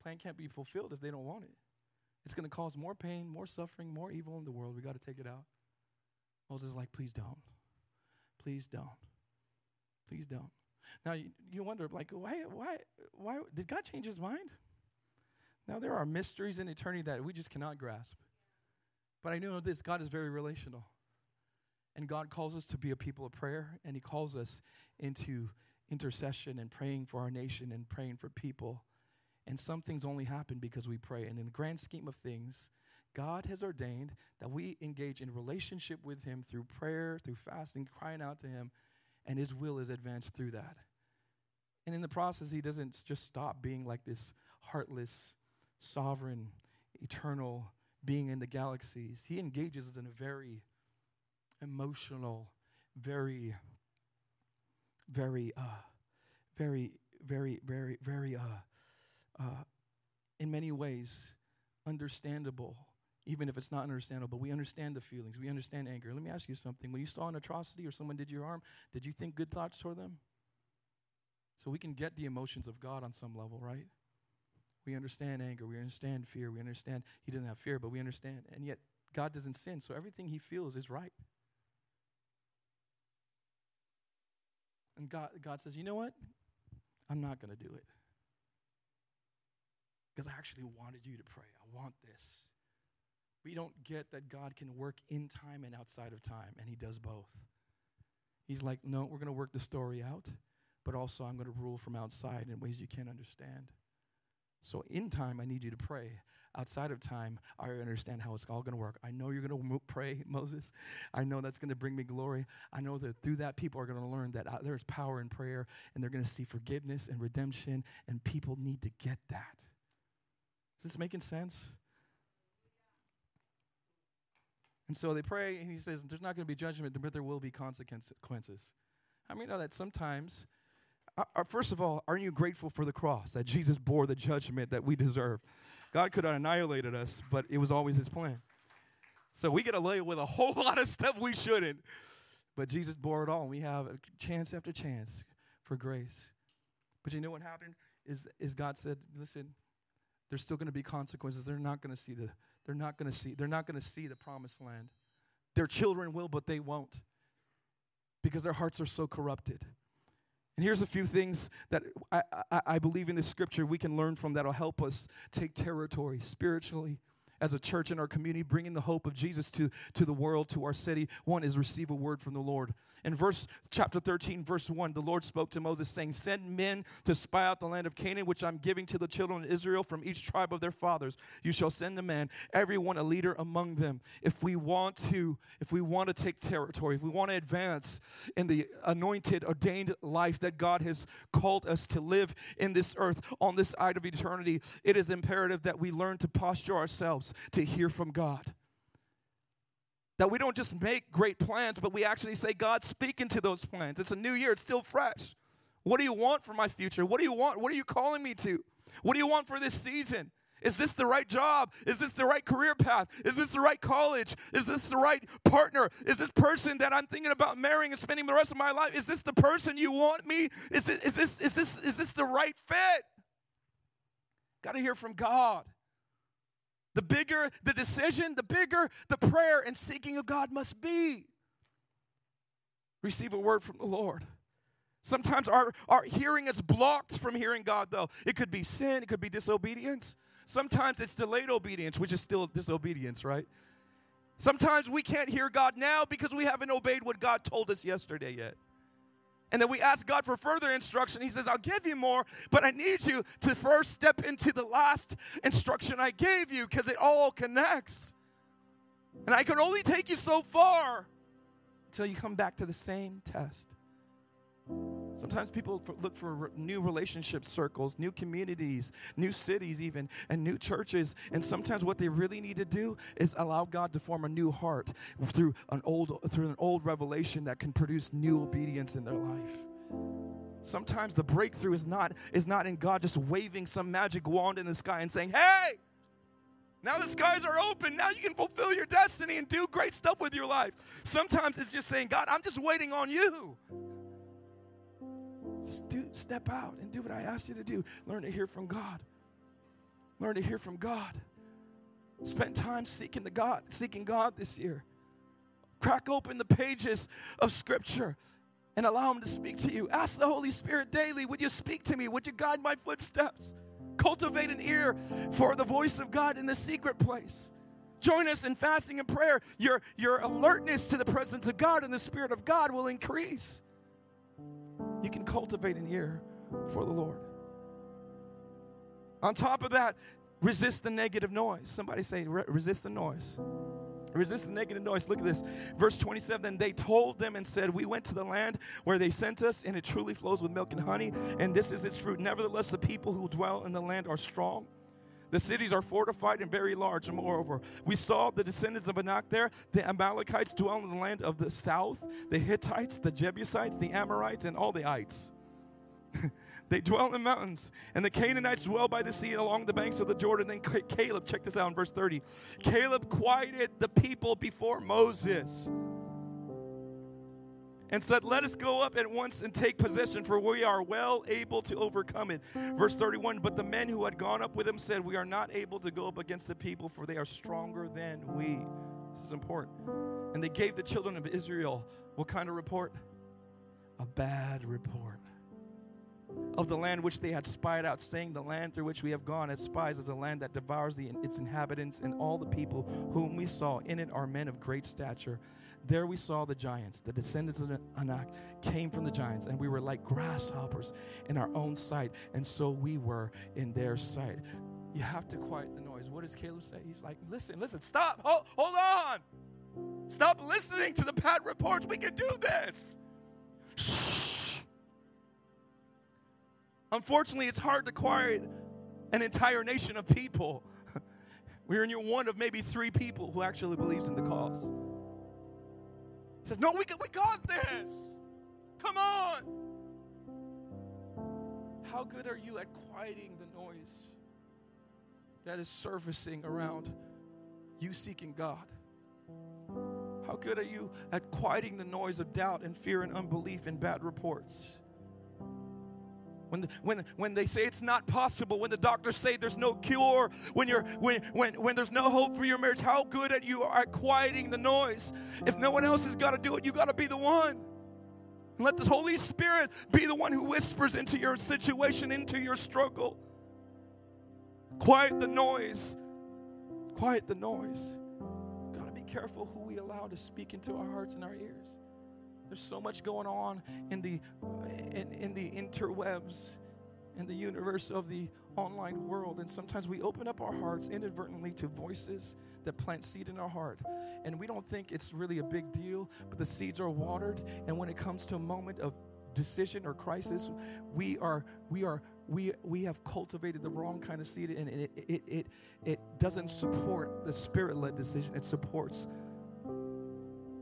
Plan can't be fulfilled if they don't want it. It's going to cause more pain, more suffering, more evil in the world. We got to take it out. Moses is like, Please don't. Please don't. Please don't. Now, you, you wonder, like, why, why, why, did God change his mind? Now, there are mysteries in eternity that we just cannot grasp. But I know this God is very relational. And God calls us to be a people of prayer, and He calls us into intercession and praying for our nation and praying for people. And some things only happen because we pray. And in the grand scheme of things, God has ordained that we engage in relationship with Him through prayer, through fasting, crying out to Him, and His will is advanced through that. And in the process, He doesn't just stop being like this heartless, sovereign, eternal being in the galaxies. He engages in a very emotional, very, very, uh, very, very, very, very, uh, uh, in many ways, understandable, even if it's not understandable. We understand the feelings, we understand anger. Let me ask you something. When you saw an atrocity or someone did your harm, did you think good thoughts toward them? So we can get the emotions of God on some level, right? We understand anger. We understand fear. We understand he doesn't have fear, but we understand. And yet, God doesn't sin, so everything he feels is right. And God, God says, you know what? I'm not going to do it. Because I actually wanted you to pray. I want this. We don't get that God can work in time and outside of time, and he does both. He's like, no, we're going to work the story out, but also I'm going to rule from outside in ways you can't understand. So in time, I need you to pray. Outside of time, I understand how it's all going to work. I know you're going to pray, Moses. I know that's going to bring me glory. I know that through that, people are going to learn that uh, there's power in prayer and they're going to see forgiveness and redemption, and people need to get that. Is this making sense? And so they pray, and he says, There's not going to be judgment, but there will be consequences. I mean, know that sometimes Uh, uh, first of all, aren't you grateful for the cross that Jesus bore the judgment that we deserve? God could have annihilated us, but it was always his plan. So we get lay with a whole lot of stuff we shouldn't. But Jesus bore it all, and we have a chance after chance for grace. But you know what happened? Is, is God said, listen, there's still going to be consequences. They're not going to see the they're not going to see they're not going to see the promised land. Their children will, but they won't. because their hearts are so corrupted. And here's a few things that I, I, I believe in this scripture we can learn from that'll help us take territory spiritually, as a church in our community, bringing the hope of Jesus to, to the world, to our city. One is receive a word from the Lord. In verse chapter 13, verse 1, the Lord spoke to Moses, saying, Send men to spy out the land of Canaan, which I'm giving to the children of Israel from each tribe of their fathers. You shall send a man, everyone a leader among them. If we want to, if we want to take territory, if we want to advance in the anointed, ordained life that God has called us to live in this earth, on this side of eternity, it is imperative that we learn to posture ourselves to hear from God. That we don't just make great plans, but we actually say, God, speak into those plans. It's a new year, it's still fresh. What do you want for my future? What do you want? What are you calling me to? What do you want for this season? Is this the right job? Is this the right career path? Is this the right college? Is this the right partner? Is this person that I'm thinking about marrying and spending the rest of my life? Is this the person you want me? Is this, is this, is this, is this the right fit? Got to hear from God. The bigger the decision, the bigger the prayer and seeking of God must be. Receive a word from the Lord. Sometimes our, our hearing is blocked from hearing God, though. It could be sin, it could be disobedience. Sometimes it's delayed obedience, which is still disobedience, right? Sometimes we can't hear God now because we haven't obeyed what God told us yesterday yet. And then we ask God for further instruction. He says, I'll give you more, but I need you to first step into the last instruction I gave you because it all connects. And I can only take you so far until you come back to the same test. Sometimes people look for new relationship circles, new communities, new cities, even, and new churches. And sometimes what they really need to do is allow God to form a new heart through an old, through an old revelation that can produce new obedience in their life. Sometimes the breakthrough is not, is not in God just waving some magic wand in the sky and saying, Hey, now the skies are open. Now you can fulfill your destiny and do great stuff with your life. Sometimes it's just saying, God, I'm just waiting on you. Just do step out and do what I asked you to do. Learn to hear from God. Learn to hear from God. Spend time seeking the God, seeking God this year. Crack open the pages of scripture and allow him to speak to you. Ask the Holy Spirit daily, would you speak to me? Would you guide my footsteps? Cultivate an ear for the voice of God in the secret place. Join us in fasting and prayer. Your, your alertness to the presence of God and the Spirit of God will increase you can cultivate an ear for the Lord. On top of that, resist the negative noise. Somebody say, resist the noise. Resist the negative noise. Look at this. Verse 27 They told them and said, We went to the land where they sent us, and it truly flows with milk and honey, and this is its fruit. Nevertheless, the people who dwell in the land are strong. The cities are fortified and very large. And moreover, we saw the descendants of Anak there. The Amalekites dwell in the land of the south, the Hittites, the Jebusites, the Amorites, and all the ites. they dwell in the mountains, and the Canaanites dwell by the sea along the banks of the Jordan. Then Caleb, check this out in verse 30. Caleb quieted the people before Moses and said, Let us go up at once and take possession, for we are well able to overcome it. Verse 31 But the men who had gone up with him said, We are not able to go up against the people, for they are stronger than we. This is important. And they gave the children of Israel what kind of report? A bad report of the land which they had spied out, saying, The land through which we have gone as spies is a land that devours the, its inhabitants, and all the people whom we saw in it are men of great stature. There we saw the giants, the descendants of Anak came from the giants, and we were like grasshoppers in our own sight, and so we were in their sight. You have to quiet the noise. What does Caleb say? He's like, listen, listen, stop, hold, hold on. Stop listening to the bad reports. We can do this. Shh. Unfortunately, it's hard to quiet an entire nation of people. We're in your one of maybe three people who actually believes in the cause. Says, No, we, we got this. Come on. How good are you at quieting the noise that is surfacing around you seeking God? How good are you at quieting the noise of doubt and fear and unbelief and bad reports? When, when, when they say it's not possible, when the doctors say there's no cure, when, you're, when, when, when there's no hope for your marriage, how good at you are at quieting the noise. If no one else has got to do it, you got to be the one. And let the Holy Spirit be the one who whispers into your situation, into your struggle. Quiet the noise. Quiet the noise. Gotta be careful who we allow to speak into our hearts and our ears. There's so much going on in the in, in the interwebs, in the universe of the online world, and sometimes we open up our hearts inadvertently to voices that plant seed in our heart. And we don't think it's really a big deal, but the seeds are watered. And when it comes to a moment of decision or crisis, we are we are we we have cultivated the wrong kind of seed and it it it, it doesn't support the spirit-led decision. It supports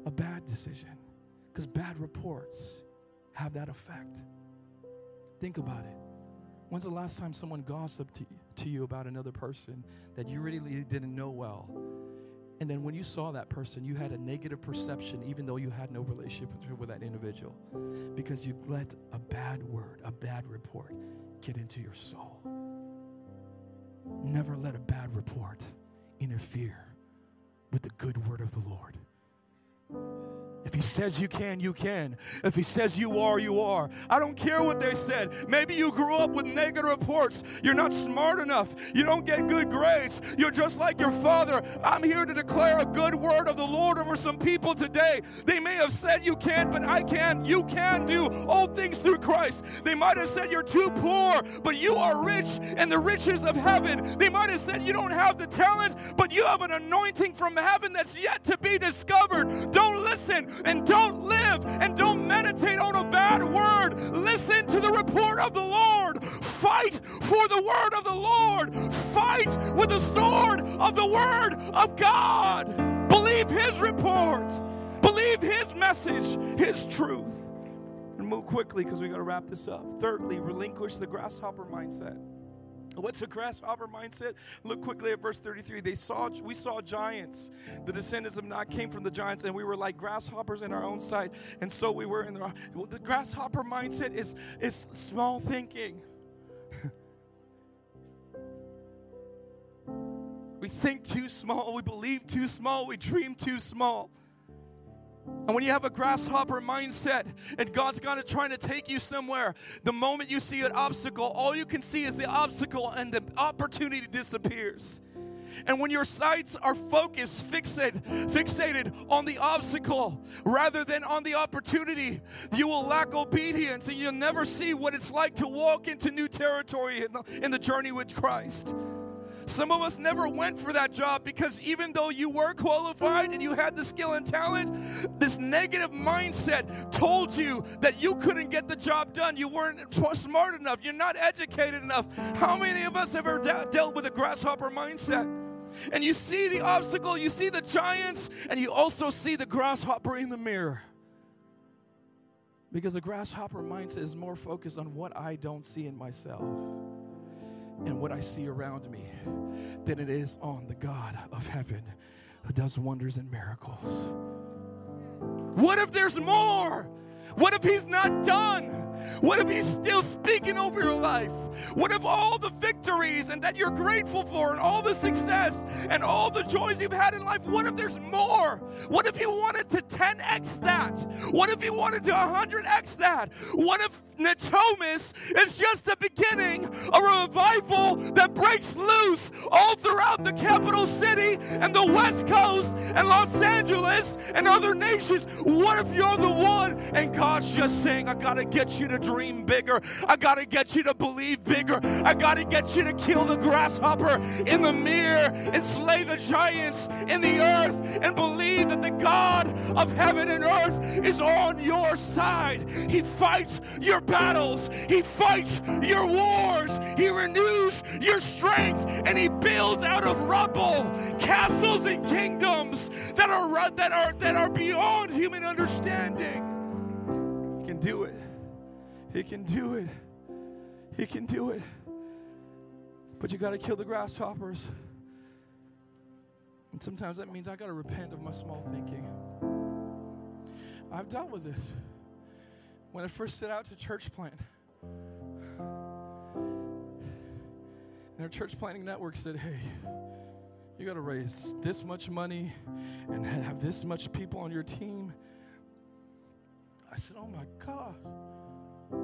a bad decision. Because bad reports have that effect. Think about it. When's the last time someone gossiped to, to you about another person that you really didn't know well? And then when you saw that person, you had a negative perception, even though you had no relationship with, with that individual, because you let a bad word, a bad report get into your soul. Never let a bad report interfere with the good word of the Lord. If he says you can, you can. If he says you are, you are. I don't care what they said. Maybe you grew up with negative reports. You're not smart enough. You don't get good grades. You're just like your father. I'm here to declare a good word of the Lord over some people today. They may have said you can't, but I can. You can do all things through Christ. They might have said you're too poor, but you are rich in the riches of heaven. They might have said you don't have the talent, but you have an anointing from heaven that's yet to be discovered. Don't listen and don't live and don't meditate on a bad word. Listen to the report of the Lord. Fight for the word of the Lord. Fight with the sword of the word of God. Believe his report. Believe his message, his truth. And move quickly because we got to wrap this up. Thirdly, relinquish the grasshopper mindset. What's a grasshopper mindset? Look quickly at verse 33. They saw we saw giants. The descendants of Nod came from the giants, and we were like grasshoppers in our own sight, and so we were in the the grasshopper mindset is is small thinking. we think too small, we believe too small, we dream too small. And when you have a grasshopper mindset and God's got to trying to take you somewhere, the moment you see an obstacle, all you can see is the obstacle and the opportunity disappears. And when your sights are focused, fixated, fixated on the obstacle rather than on the opportunity, you will lack obedience and you'll never see what it's like to walk into new territory in the, in the journey with Christ. Some of us never went for that job because even though you were qualified and you had the skill and talent, this negative mindset told you that you couldn't get the job done. You weren't smart enough. You're not educated enough. How many of us have ever de- dealt with a grasshopper mindset? And you see the obstacle, you see the giants, and you also see the grasshopper in the mirror. Because a grasshopper mindset is more focused on what I don't see in myself and what I see around me than it is on the God of heaven who does wonders and miracles. What if there's more? What if he's not done? What if he's still speaking over your life? What if all the victories and that you're grateful for and all the success and all the joys you've had in life, what if there's more? What if he wanted to 10x that? What if he wanted to 100x that? What if Natomas is just the beginning of a revival that breaks loose all throughout the capital city and the West Coast and Los Angeles and other nations? What if you're the one and God's just saying, I got to get you to dream bigger. I got to get you to believe bigger. I got to get you to kill the grasshopper in the mirror and slay the giants in the earth and believe that the God of heaven and earth is on your side. He fights your battles, He fights your wars, He renews your strength, and He builds out of rubble castles and kingdoms that are, that are, that are beyond human understanding do it. He can do it. He can do it. But you got to kill the grasshoppers. And sometimes that means I got to repent of my small thinking. I've dealt with this. When I first set out to church plant, and our church planting network said, hey, you got to raise this much money and have this much people on your team I said, Oh my God,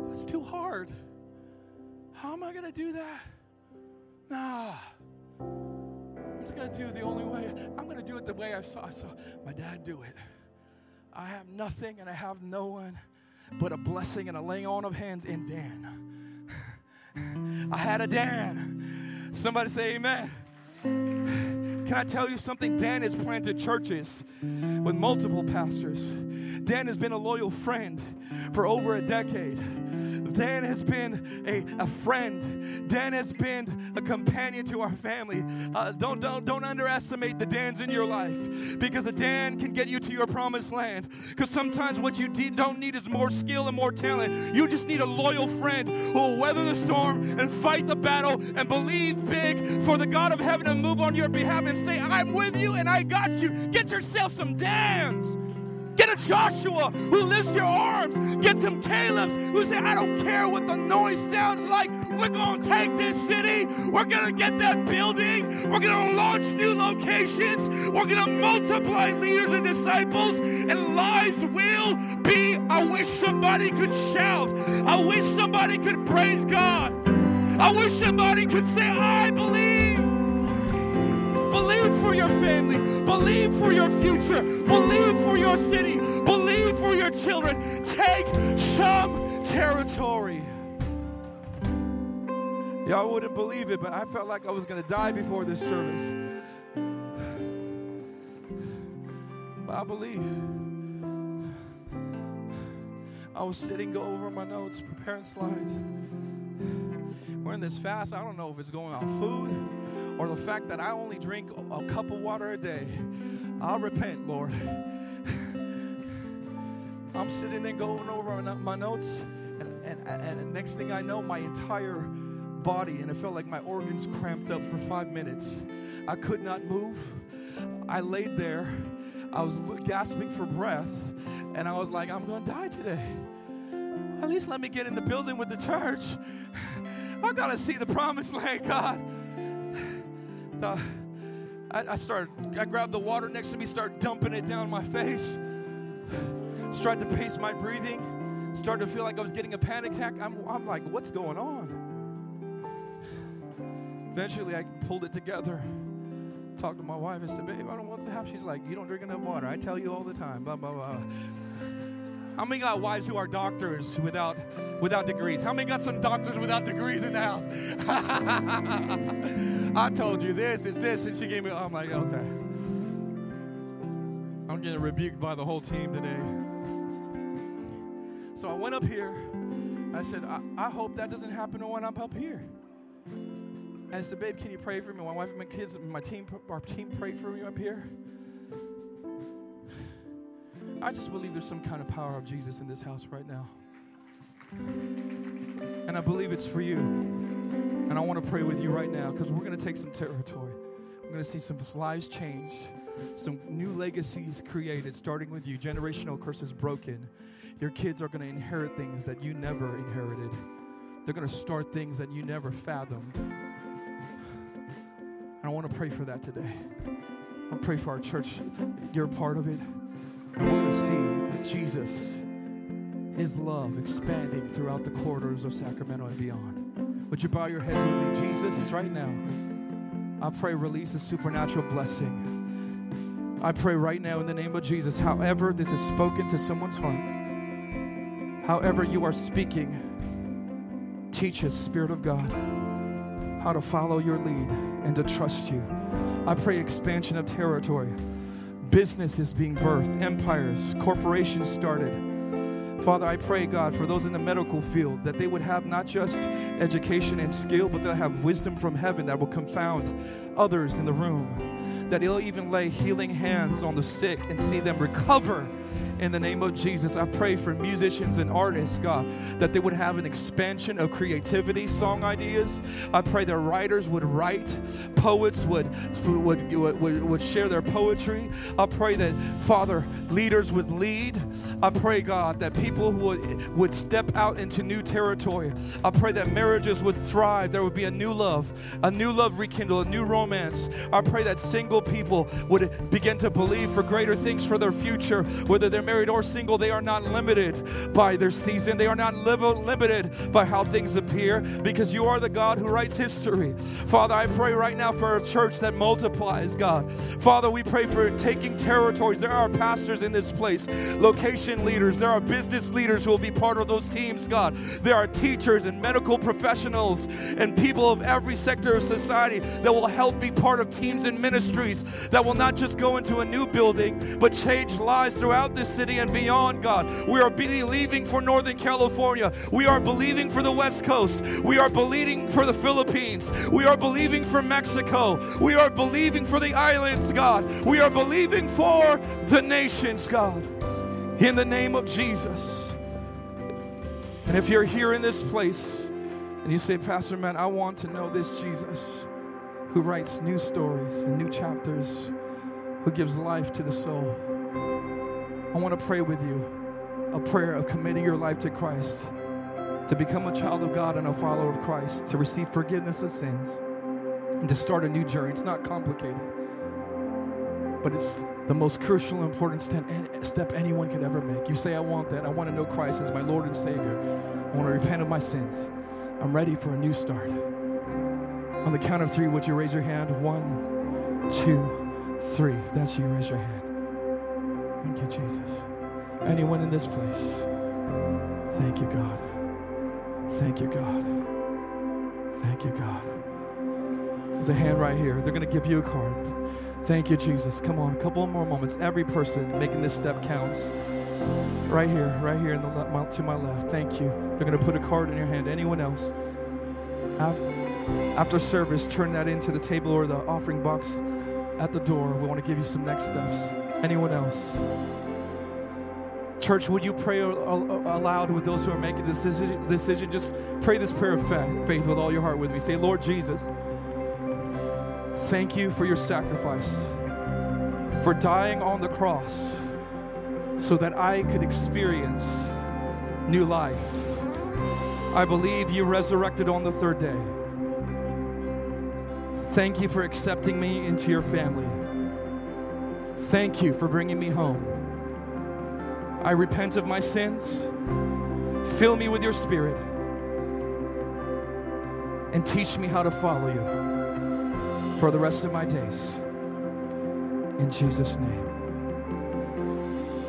that's too hard. How am I going to do that? Nah. I'm just going to do the only way. I'm going to do it the way I saw, I saw my dad do it. I have nothing and I have no one but a blessing and a laying on of hands in Dan. I had a Dan. Somebody say amen. Can I tell you something? Dan has planted churches with multiple pastors. Dan has been a loyal friend for over a decade. Dan has been a, a friend. Dan has been a companion to our family. Uh, don't, don't, don't underestimate the Dans in your life because a Dan can get you to your promised land. Because sometimes what you de- don't need is more skill and more talent. You just need a loyal friend who will weather the storm and fight the battle and believe big for the God of heaven to move on your behalf and say, I'm with you and I got you. Get yourself some Dans. Get a Joshua who lifts your arms. Get some Caleb's who say, I don't care what the noise sounds like. We're going to take this city. We're going to get that building. We're going to launch new locations. We're going to multiply leaders and disciples, and lives will be. I wish somebody could shout. I wish somebody could praise God. I wish somebody could say, I believe. Believe for your family. Believe for your future. Believe for your city. Believe for your children. Take some territory. Y'all wouldn't believe it, but I felt like I was going to die before this service. But I believe. I was sitting, over my notes, preparing slides. We're in this fast. I don't know if it's going on food or the fact that I only drink a cup of water a day. I'll repent, Lord. I'm sitting there going over my notes, and, and, and next thing I know, my entire body, and it felt like my organs cramped up for five minutes. I could not move. I laid there. I was gasping for breath, and I was like, I'm going to die today. At least let me get in the building with the church. I got to see the promised land, God. I, I started, I grabbed the water next to me, started dumping it down my face. Started to pace my breathing. Started to feel like I was getting a panic attack. I'm, I'm like, what's going on? Eventually, I pulled it together. Talked to my wife. I said, babe, I don't want to have. She's like, you don't drink enough water. I tell you all the time. Blah, blah, blah. How many got wives who are doctors without without degrees? How many got some doctors without degrees in the house? I told you this, it's this, and she gave me. I'm like, okay. I'm getting rebuked by the whole team today. So I went up here. I said, I, I hope that doesn't happen when I'm up here. And I said, babe, can you pray for me? My wife and my kids, my team, our team prayed for me up here. I just believe there's some kind of power of Jesus in this house right now. And I believe it's for you. And I want to pray with you right now because we're going to take some territory. We're going to see some lives changed, some new legacies created, starting with you. Generational curses broken. Your kids are going to inherit things that you never inherited. They're going to start things that you never fathomed. And I want to pray for that today. I pray for our church. You're part of it. I want to see Jesus, His love expanding throughout the corridors of Sacramento and beyond. Would you bow your heads with me? Jesus, right now, I pray release a supernatural blessing. I pray right now in the name of Jesus, however this is spoken to someone's heart, however you are speaking, teach us, Spirit of God, how to follow your lead and to trust you. I pray expansion of territory businesses being birthed, empires, corporations started. Father, I pray, God, for those in the medical field that they would have not just education and skill, but they'll have wisdom from heaven that will confound others in the room. That they'll even lay healing hands on the sick and see them recover in the name of Jesus. I pray for musicians and artists, God, that they would have an expansion of creativity, song ideas. I pray that writers would write, poets would, would, would, would share their poetry. I pray that, Father, leaders would lead. I pray, God, that people would, would step out into new territory. I pray that marriages would thrive. There would be a new love, a new love rekindle, a new romance. I pray that single people would begin to believe for greater things for their future, whether they're married or single, they are not limited by their season. They are not li- limited by how things appear because you are the God who writes history. Father, I pray right now for a church that multiplies, God. Father, we pray for taking territories. There are pastors in this place, location leaders, there are business leaders who will be part of those teams, God. There are teachers and medical professionals and people of every sector of society that will help be part of teams and ministries that will not just go into a new building, but change lives throughout this city and beyond, God. We are believing for Northern California. We are believing for the West Coast. We are believing for the Philippines. We are believing for Mexico. We are believing for the islands, God. We are believing for the nations, God. In the name of Jesus. And if you're here in this place and you say, Pastor man, I want to know this Jesus who writes new stories and new chapters, who gives life to the soul. I want to pray with you a prayer of committing your life to Christ, to become a child of God and a follower of Christ, to receive forgiveness of sins, and to start a new journey. It's not complicated, but it's the most crucial, important step anyone could ever make. You say, I want that. I want to know Christ as my Lord and Savior. I want to repent of my sins. I'm ready for a new start. On the count of three, would you raise your hand? One, two, three. If that's you, raise your hand. Thank you, Jesus. Anyone in this place? Thank you, God. Thank you, God. Thank you, God. There's a hand right here. They're going to give you a card. Thank you, Jesus. Come on, a couple more moments. Every person making this step counts. Right here, right here in the le- to my left. Thank you. They're going to put a card in your hand. Anyone else? After, after service, turn that into the table or the offering box at the door. We want to give you some next steps. Anyone else? Church, would you pray aloud with those who are making this decision? Just pray this prayer of faith with all your heart with me. Say, Lord Jesus, thank you for your sacrifice, for dying on the cross so that I could experience new life. I believe you resurrected on the third day. Thank you for accepting me into your family. Thank you for bringing me home. I repent of my sins. Fill me with your spirit and teach me how to follow you for the rest of my days. In Jesus' name.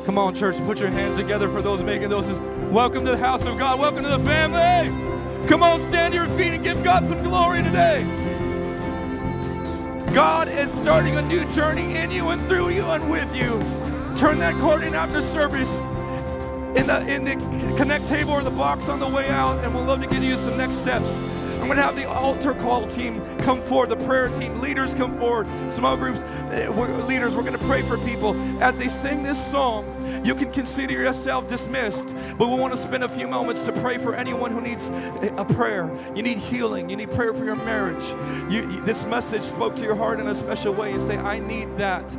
Come on, church, put your hands together for those making those. Welcome to the house of God. Welcome to the family. Come on, stand to your feet and give God some glory today. God is starting a new journey in you and through you and with you. Turn that card in after service in the in the connect table or the box on the way out, and we'll love to give you some next steps. Going to have the altar call team come forward, the prayer team, leaders come forward, small groups, eh, we're, leaders. We're going to pray for people. As they sing this song, you can consider yourself dismissed, but we want to spend a few moments to pray for anyone who needs a prayer. You need healing, you need prayer for your marriage. You, you, this message spoke to your heart in a special way and say, I need that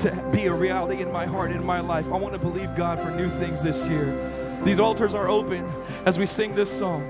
to be a reality in my heart, in my life. I want to believe God for new things this year. These altars are open as we sing this song.